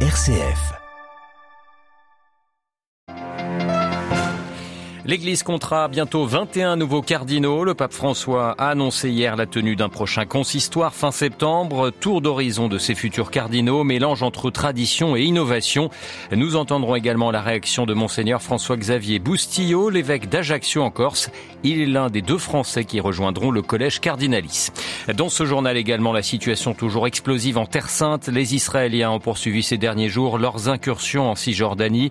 RCF. L'Église comptera bientôt 21 nouveaux cardinaux. Le pape François a annoncé hier la tenue d'un prochain consistoire fin septembre. Tour d'horizon de ses futurs cardinaux, mélange entre tradition et innovation. Nous entendrons également la réaction de Monseigneur François-Xavier Boustillot, l'évêque d'Ajaccio en Corse. Il est l'un des deux Français qui rejoindront le collège cardinalis. Dans ce journal également, la situation toujours explosive en Terre Sainte. Les Israéliens ont poursuivi ces derniers jours leurs incursions en Cisjordanie,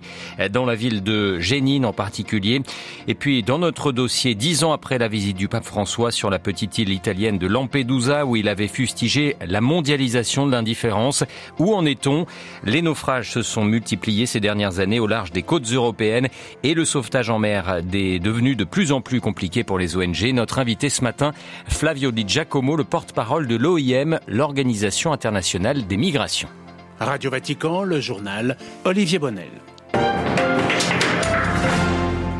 dans la ville de Jénine en particulier. Et puis, dans notre dossier, dix ans après la visite du pape François sur la petite île italienne de Lampedusa, où il avait fustigé la mondialisation de l'indifférence, où en est-on? Les naufrages se sont multipliés ces dernières années au large des côtes européennes et le sauvetage en mer est devenu de plus en plus compliqué pour les ONG. Notre invité ce matin, Flavio Di Giacomo, le porte-parole de l'OIM, l'Organisation internationale des migrations. Radio Vatican, le journal Olivier Bonnel.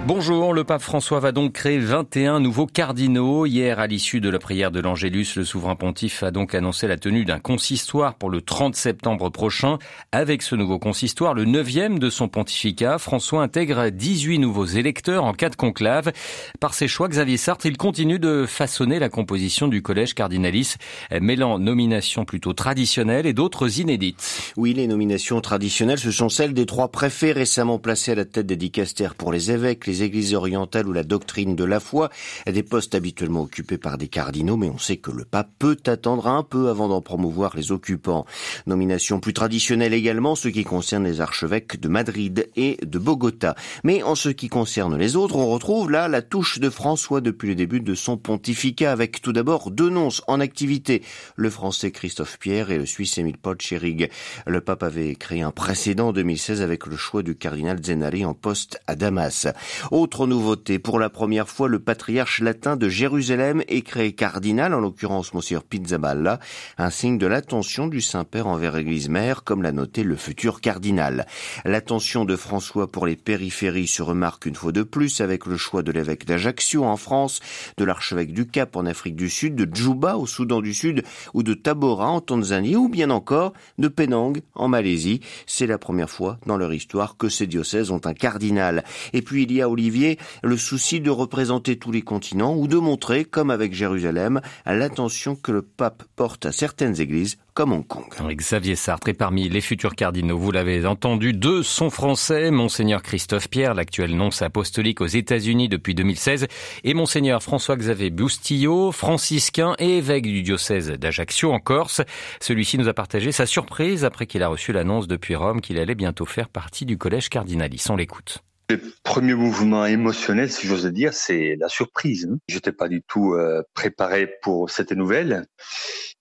Bonjour, le pape François va donc créer 21 nouveaux cardinaux. Hier, à l'issue de la prière de l'Angélus, le souverain pontife a donc annoncé la tenue d'un consistoire pour le 30 septembre prochain. Avec ce nouveau consistoire, le neuvième de son pontificat, François intègre 18 nouveaux électeurs en cas de conclave. Par ses choix, Xavier Sartre, il continue de façonner la composition du collège cardinalis, mêlant nominations plutôt traditionnelles et d'autres inédites. Oui, les nominations traditionnelles, ce sont celles des trois préfets récemment placés à la tête des dicastères pour les évêques, églises orientales ou la doctrine de la foi, des postes habituellement occupés par des cardinaux, mais on sait que le pape peut attendre un peu avant d'en promouvoir les occupants. Nomination plus traditionnelle également, ce qui concerne les archevêques de Madrid et de Bogota. Mais en ce qui concerne les autres, on retrouve là la touche de François depuis le début de son pontificat, avec tout d'abord deux nonces en activité, le français Christophe Pierre et le suisse Émile Potscherig. Le pape avait créé un précédent en 2016 avec le choix du cardinal Zenari en poste à Damas. Autre nouveauté, pour la première fois, le patriarche latin de Jérusalem est créé cardinal, en l'occurrence Monsieur Pizzaballa, un signe de l'attention du Saint-Père envers l'Église mère, comme l'a noté le futur cardinal. L'attention de François pour les périphéries se remarque une fois de plus avec le choix de l'évêque d'Ajaccio en France, de l'archevêque du Cap en Afrique du Sud, de Djouba au Soudan du Sud ou de Tabora en Tanzanie ou bien encore de Penang en Malaisie. C'est la première fois dans leur histoire que ces diocèses ont un cardinal. Et puis il y a Olivier le souci de représenter tous les continents ou de montrer, comme avec Jérusalem, l'attention que le pape porte à certaines églises comme Hong Kong. Xavier Sartre est parmi les futurs cardinaux. Vous l'avez entendu, deux sont français. Monseigneur Christophe Pierre, l'actuel nonce apostolique aux États-Unis depuis 2016, et Monseigneur François-Xavier Boustillot, franciscain et évêque du diocèse d'Ajaccio en Corse. Celui-ci nous a partagé sa surprise après qu'il a reçu l'annonce depuis Rome qu'il allait bientôt faire partie du collège cardinalis. On l'écoute. Le premier mouvement émotionnel, si j'ose dire, c'est la surprise. Je n'étais pas du tout euh, préparé pour cette nouvelle.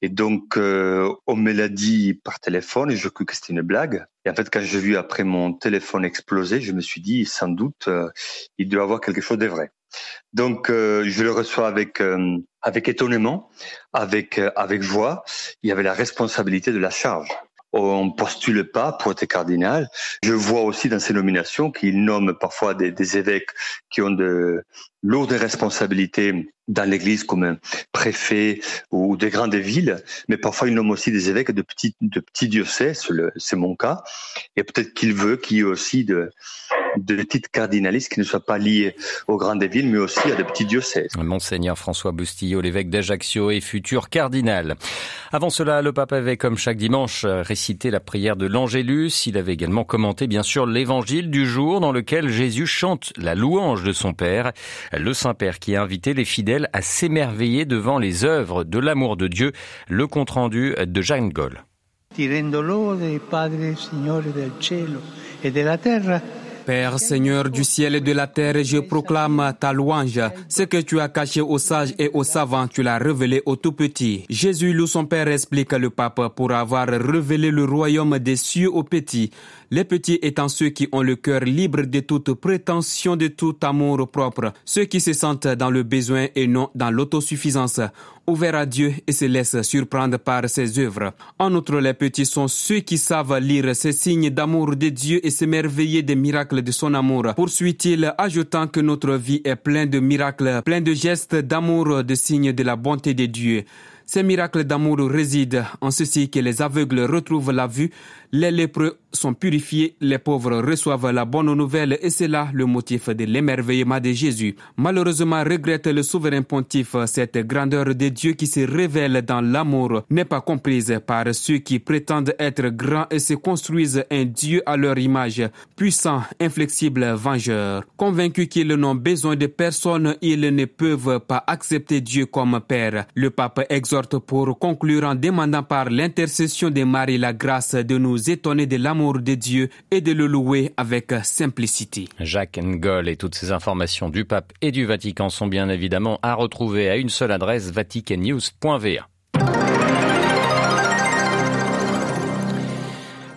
Et donc, euh, on me l'a dit par téléphone et je cru que c'était une blague. Et en fait, quand j'ai vu après mon téléphone exploser, je me suis dit, sans doute, euh, il doit y avoir quelque chose de vrai. Donc, je le reçois avec avec étonnement, avec avec joie. Il y avait la responsabilité de la charge on postule pas pour être cardinal. Je vois aussi dans ces nominations qu'ils nomment parfois des, des évêques qui ont de lourdes responsabilités dans l'Église comme un préfet ou des grandes villes, mais parfois ils nomment aussi des évêques de petits, de petits diocèses, c'est mon cas, et peut-être qu'il veut qu'il y ait aussi de, de titres cardinalistes qui ne soient pas liés aux grandes villes, mais aussi à des petits diocèses. Monseigneur François Bustillo, l'évêque d'Ajaccio et futur cardinal. Avant cela, le pape avait, comme chaque dimanche, récité la prière de l'Angélus. Il avait également commenté, bien sûr, l'évangile du jour dans lequel Jésus chante la louange de son Père. Le Saint-Père qui a invité les fidèles à s'émerveiller devant les œuvres de l'amour de Dieu. Le compte-rendu de Jeanne Goll. Père Seigneur du ciel et de la terre, je proclame ta louange. Ce que tu as caché aux sages et aux savants, tu l'as révélé aux tout petits. Jésus loue son Père, explique le pape, pour avoir révélé le royaume des cieux aux petits. Les petits étant ceux qui ont le cœur libre de toute prétention, de tout amour propre, ceux qui se sentent dans le besoin et non dans l'autosuffisance, ouverts à Dieu et se laissent surprendre par ses œuvres. En outre, les petits sont ceux qui savent lire ces signes d'amour de Dieu et s'émerveiller des miracles de son amour. Poursuit-il, ajoutant que notre vie est pleine de miracles, pleine de gestes d'amour, de signes de la bonté de Dieu. Ces miracles d'amour résident en ceci que les aveugles retrouvent la vue, les lépreux sont purifiés, les pauvres reçoivent la bonne nouvelle et c'est là le motif de l'émerveillement de Jésus. Malheureusement, regrette le souverain pontife, cette grandeur de Dieu qui se révèle dans l'amour n'est pas comprise par ceux qui prétendent être grands et se construisent un Dieu à leur image, puissant, inflexible, vengeur. Convaincus qu'ils n'ont besoin de personne, ils ne peuvent pas accepter Dieu comme Père. Le pape exhorte pour conclure en demandant par l'intercession de Marie la grâce de nous étonner de l'amour de et de le louer avec simplicité. Jacques Ngol et toutes ces informations du pape et du Vatican sont bien évidemment à retrouver à une seule adresse vaticannews.va.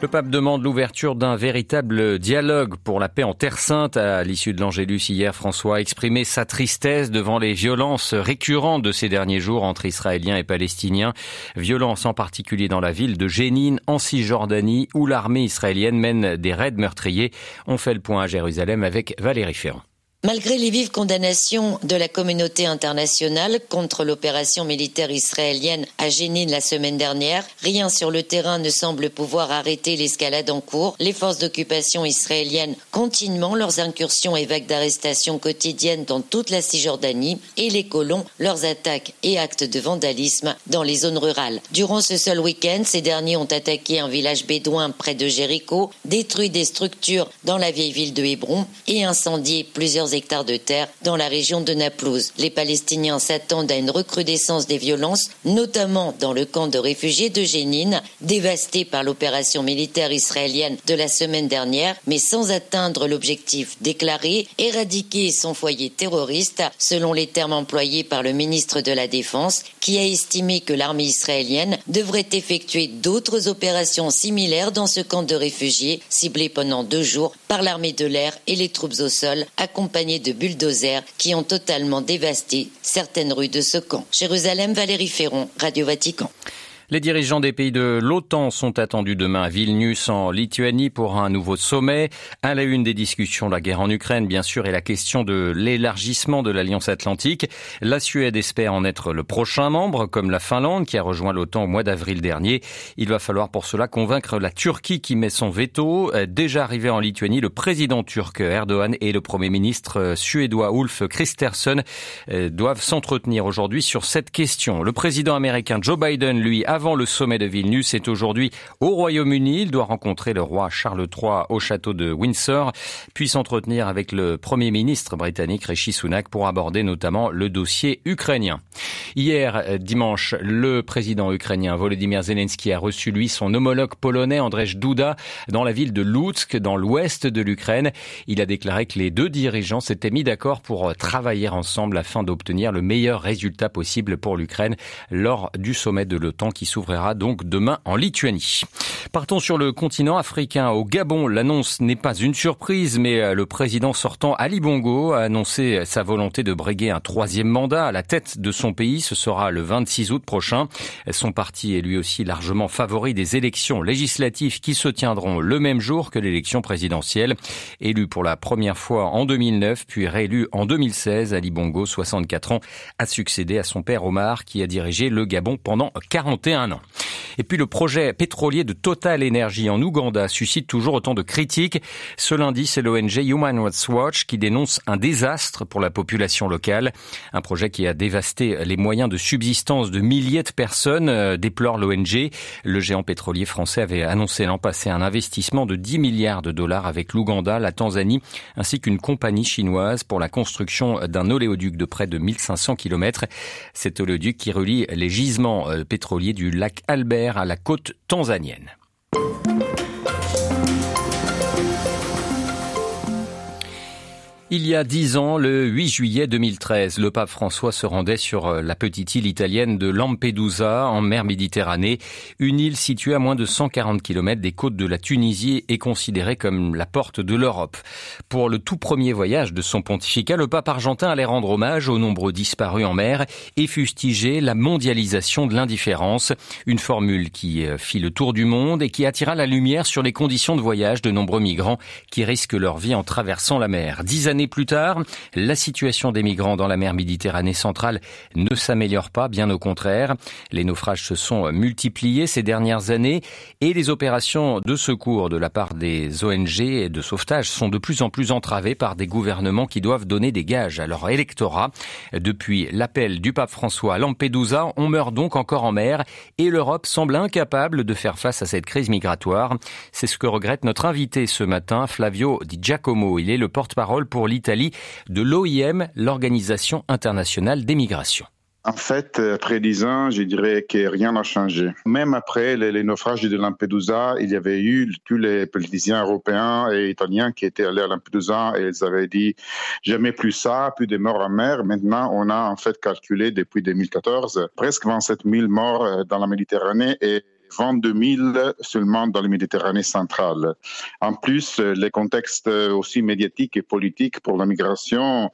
Le pape demande l'ouverture d'un véritable dialogue pour la paix en Terre Sainte. À l'issue de l'Angélus hier, François a exprimé sa tristesse devant les violences récurrentes de ces derniers jours entre Israéliens et Palestiniens. Violences en particulier dans la ville de Jénine, en Cisjordanie, où l'armée israélienne mène des raids meurtriers. On fait le point à Jérusalem avec Valérie Ferrand. Malgré les vives condamnations de la communauté internationale contre l'opération militaire israélienne à Jénine la semaine dernière, rien sur le terrain ne semble pouvoir arrêter l'escalade en cours. Les forces d'occupation israéliennes continuent leurs incursions et vagues d'arrestations quotidiennes dans toute la Cisjordanie et les colons leurs attaques et actes de vandalisme dans les zones rurales. Durant ce seul week-end, ces derniers ont attaqué un village bédouin près de Jéricho, détruit des structures dans la vieille ville de Hébron et incendié plusieurs hectares de terre dans la région de Naplouse. Les Palestiniens s'attendent à une recrudescence des violences, notamment dans le camp de réfugiés de Jénine, dévasté par l'opération militaire israélienne de la semaine dernière, mais sans atteindre l'objectif déclaré, éradiquer son foyer terroriste, selon les termes employés par le ministre de la Défense, qui a estimé que l'armée israélienne devrait effectuer d'autres opérations similaires dans ce camp de réfugiés, ciblé pendant deux jours par l'armée de l'air et les troupes au sol, accompagnées de bulldozers qui ont totalement dévasté certaines rues de ce camp. Jérusalem, Valérie Ferron, Radio Vatican. Les dirigeants des pays de l'OTAN sont attendus demain à Vilnius en Lituanie pour un nouveau sommet. À la une des discussions, la guerre en Ukraine, bien sûr, et la question de l'élargissement de l'Alliance Atlantique. La Suède espère en être le prochain membre, comme la Finlande qui a rejoint l'OTAN au mois d'avril dernier. Il va falloir pour cela convaincre la Turquie qui met son veto. Déjà arrivé en Lituanie, le président turc Erdogan et le premier ministre suédois Ulf Kristersson euh, doivent s'entretenir aujourd'hui sur cette question. Le président américain Joe Biden, lui, a avant le sommet de Vilnius est aujourd'hui au Royaume-Uni. Il doit rencontrer le roi Charles III au château de Windsor, puis s'entretenir avec le Premier ministre britannique Rishi Sunak pour aborder notamment le dossier ukrainien. Hier, dimanche, le président ukrainien Volodymyr Zelensky a reçu lui son homologue polonais Andrzej Duda dans la ville de Lutsk, dans l'ouest de l'Ukraine. Il a déclaré que les deux dirigeants s'étaient mis d'accord pour travailler ensemble afin d'obtenir le meilleur résultat possible pour l'Ukraine lors du sommet de l'OTAN qui s'ouvrira donc demain en Lituanie. Partons sur le continent africain. Au Gabon, l'annonce n'est pas une surprise, mais euh, le président sortant Ali Bongo a annoncé sa volonté de briguer un troisième mandat à la tête de son pays. Ce sera le 26 août prochain. Son parti est lui aussi largement favori des élections législatives qui se tiendront le même jour que l'élection présidentielle. Élu pour la première fois en 2009, puis réélu en 2016, Ali Bongo, 64 ans, a succédé à son père Omar qui a dirigé le Gabon pendant 41 et puis le projet pétrolier de Total Energy en Ouganda suscite toujours autant de critiques. Ce lundi, c'est l'ONG Human Rights Watch qui dénonce un désastre pour la population locale. Un projet qui a dévasté les moyens de subsistance de milliers de personnes, euh, déplore l'ONG. Le géant pétrolier français avait annoncé l'an passé un investissement de 10 milliards de dollars avec l'Ouganda, la Tanzanie ainsi qu'une compagnie chinoise pour la construction d'un oléoduc de près de 1500 km. Cet oléoduc qui relie les gisements euh, pétroliers du lac Albert à la côte tanzanienne. Il y a dix ans, le 8 juillet 2013, le pape François se rendait sur euh, la petite île italienne de Lampedusa, en mer Méditerranée, une île située à moins de 140 km des côtes de la Tunisie et considérée comme la porte de l'Europe. Pour le tout premier voyage de son pontificat, le pape argentin allait rendre hommage aux nombreux disparus en mer et fustiger la mondialisation de l'indifférence, une formule qui euh, fit le tour du monde et qui attira la lumière sur les conditions de voyage de nombreux migrants qui risquent leur vie en traversant la mer. Dix années plus tard, la situation des migrants dans la mer Méditerranée centrale ne s'améliore pas, bien au contraire. Les naufrages se sont multipliés ces dernières années et les opérations de secours de la part des ONG et de sauvetage sont de plus en plus entravées par des gouvernements qui doivent donner des gages à leur électorat. Depuis l'appel du pape François à Lampedusa, on meurt donc encore en mer et l'Europe semble incapable de faire face à cette crise migratoire. C'est ce que regrette notre invité ce matin, Flavio Di Giacomo. Il est le porte-parole pour l'Italie de l'OIM, l'Organisation internationale des migrations. En fait, après dix ans, je dirais que rien n'a changé. Même après les, naufrages de Lampedusa, il y avait eu tous les politiciens européens et italiens qui étaient allés à Lampedusa et ils avaient dit jamais plus ça, plus de morts en mer. Maintenant, on a en fait calculé depuis 2014 presque 27 000 morts dans la Méditerranée et 22 000 seulement dans la Méditerranée centrale. En plus, les contextes aussi médiatiques et politiques pour la migration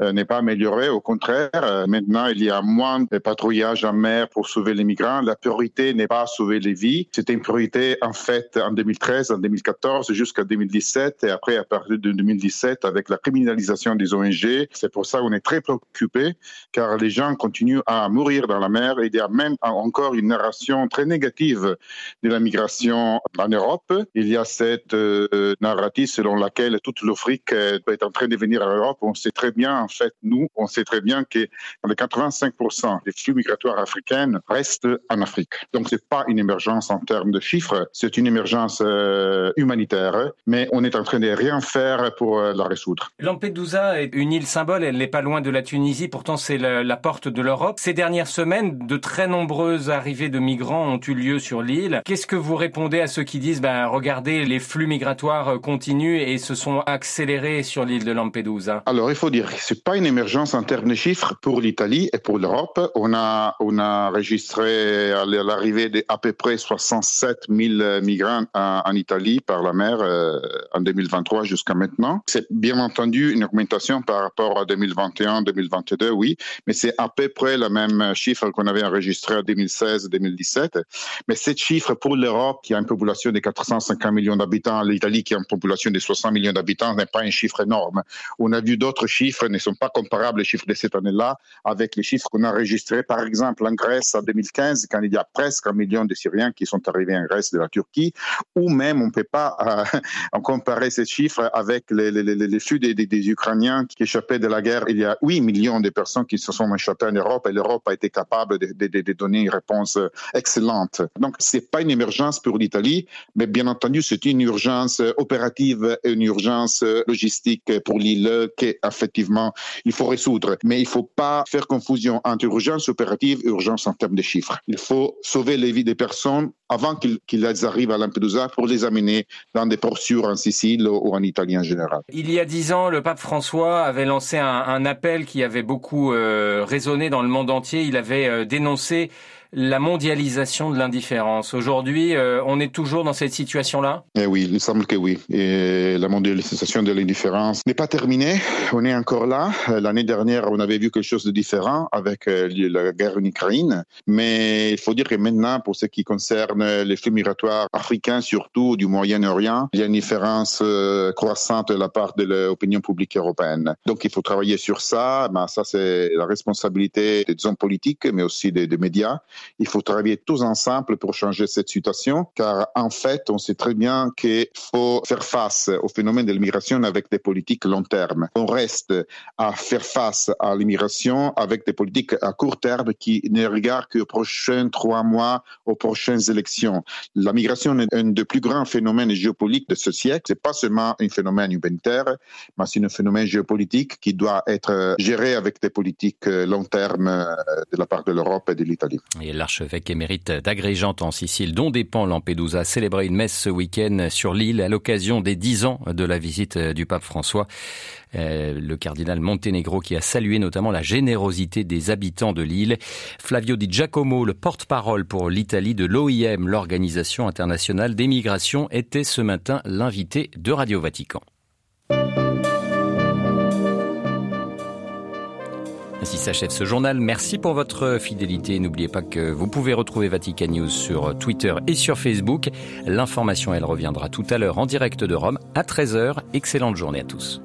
euh, n'est pas amélioré. Au contraire, euh, maintenant, il y a moins de patrouillage en mer pour sauver les migrants. La priorité n'est pas sauver les vies. C'était une priorité, en fait, en 2013, en 2014, jusqu'à 2017. Et après, à partir de 2017, avec la criminalisation des ONG, c'est pour ça qu'on est très préoccupé, car les gens continuent à mourir dans la mer. Et il y a même encore une narration très négative de la migration en Europe. Il y a cette euh, narrative selon laquelle toute l'Afrique euh, est en train de venir à l'Europe. On sait très bien, en fait, nous, on sait très bien que 85% des flux migratoires africains restent en Afrique. Donc, c'est pas une émergence en termes de chiffres, c'est une émergence euh, humanitaire, mais on est en train de rien faire pour la résoudre. Lampedusa est une île symbole, elle n'est pas loin de la Tunisie, pourtant c'est la, la porte de l'Europe. Ces dernières semaines, de très nombreuses arrivées de migrants ont eu lieu sur l'île. Qu'est-ce que vous répondez à ceux qui disent, ben, regardez, les flux migratoires euh, continuent et se sont accélérés sur l'île de Lampedusa? Alors, il faut dire que c'est pas une émergence en termes de chiffres pour l'Italie et pour l'Europe. On a, on a enregistré à l'arrivée d'à peu près 67 000 migrants en, Italie par la mer euh, en 2023 jusqu'à maintenant. C'est bien entendu une augmentation par rapport à 2021-2022, oui, mais c'est à peu près le même chiffre qu'on avait enregistré en 2016-2017. Mais ce chiffre pour l'Europe, qui a une population de 450 millions d'habitants, l'Italie qui a une population de 60 millions d'habitants, n'est pas un chiffre énorme. On a vu d'autres chiffres, ne sont pas comparables les chiffres de cette année-là avec les chiffres qu'on a enregistrés, par exemple, en Grèce en 2015, quand il y a presque un million de Syriens qui sont arrivés en Grèce de la Turquie, ou même on ne peut pas euh, comparer ces chiffres avec les, les, flux des, Ukrainiens qui échappaient de la guerre. Il y a 8 millions de personnes qui se sont échappées en Europe et l'Europe a été capable de, donner une réponse excellente. Donc, c'est pas une émergence pour l'Italie, mais bien entendu, c'est une urgence opérative et une urgence logistique pour l'île qu'effectivement, il faut résoudre. Mais il faut pas faire confusion entre urgence opérative et urgence en termes de chiffres. Il faut sauver les vies des personnes avant qu'ils arrivent à Lampedusa pour les amener dans des ports sûrs en Sicile ou en Italie en général. Il y a dix ans, le pape François avait lancé un, appel qui avait beaucoup euh, résonné dans le monde entier. Il avait euh, dénoncé la mondialisation de l'indifférence. Aujourd'hui, euh, on est toujours dans cette situation-là? Eh Oui, il semble que oui. Et la mondialisation de l'indifférence n'est pas terminée. On est encore là. L'année dernière, on avait vu quelque chose de différent avec euh, la guerre en Ukraine. Mais il faut dire que maintenant, pour ce qui concerne les flux migratoires africains, surtout du Moyen-Orient, il y a une différence euh, croissante de la part de l'opinion publique européenne. Donc, il faut travailler sur ça. Ben, ça, c'est la responsabilité des hommes politiques, mais aussi des médias. Il faut travailler tous ensemble pour changer cette situation, car en fait, on sait très bien qu'il faut faire face au phénomène de l'immigration avec des politiques long terme. On reste à faire face à l'immigration avec des politiques à court terme qui ne regardent qu'aux prochains trois mois, aux prochaines élections. La migration est un des plus grands phénomènes géopolitiques de ce siècle. C'est pas seulement un phénomène humanitaire, mais c'est un phénomène géopolitique qui doit être géré avec des politiques long terme de la part de l'Europe et de l'Italie. L'archevêque émérite d'Agrégente en Sicile, dont dépend Lampedusa, a célébré une messe ce week-end sur l'île à l'occasion des dix ans de la visite du pape François. Euh, le cardinal Montenegro qui a salué notamment la générosité des habitants de l'île. Flavio Di Giacomo, le porte-parole pour l'Italie de l'OIM, l'Organisation internationale des migrations, était ce matin l'invité de Radio Vatican. Ainsi s'achève ce journal. Merci pour votre fidélité. N'oubliez pas que vous pouvez retrouver Vatican News sur Twitter et sur Facebook. L'information, elle reviendra tout à l'heure en direct de Rome à 13h. Excellente journée à tous.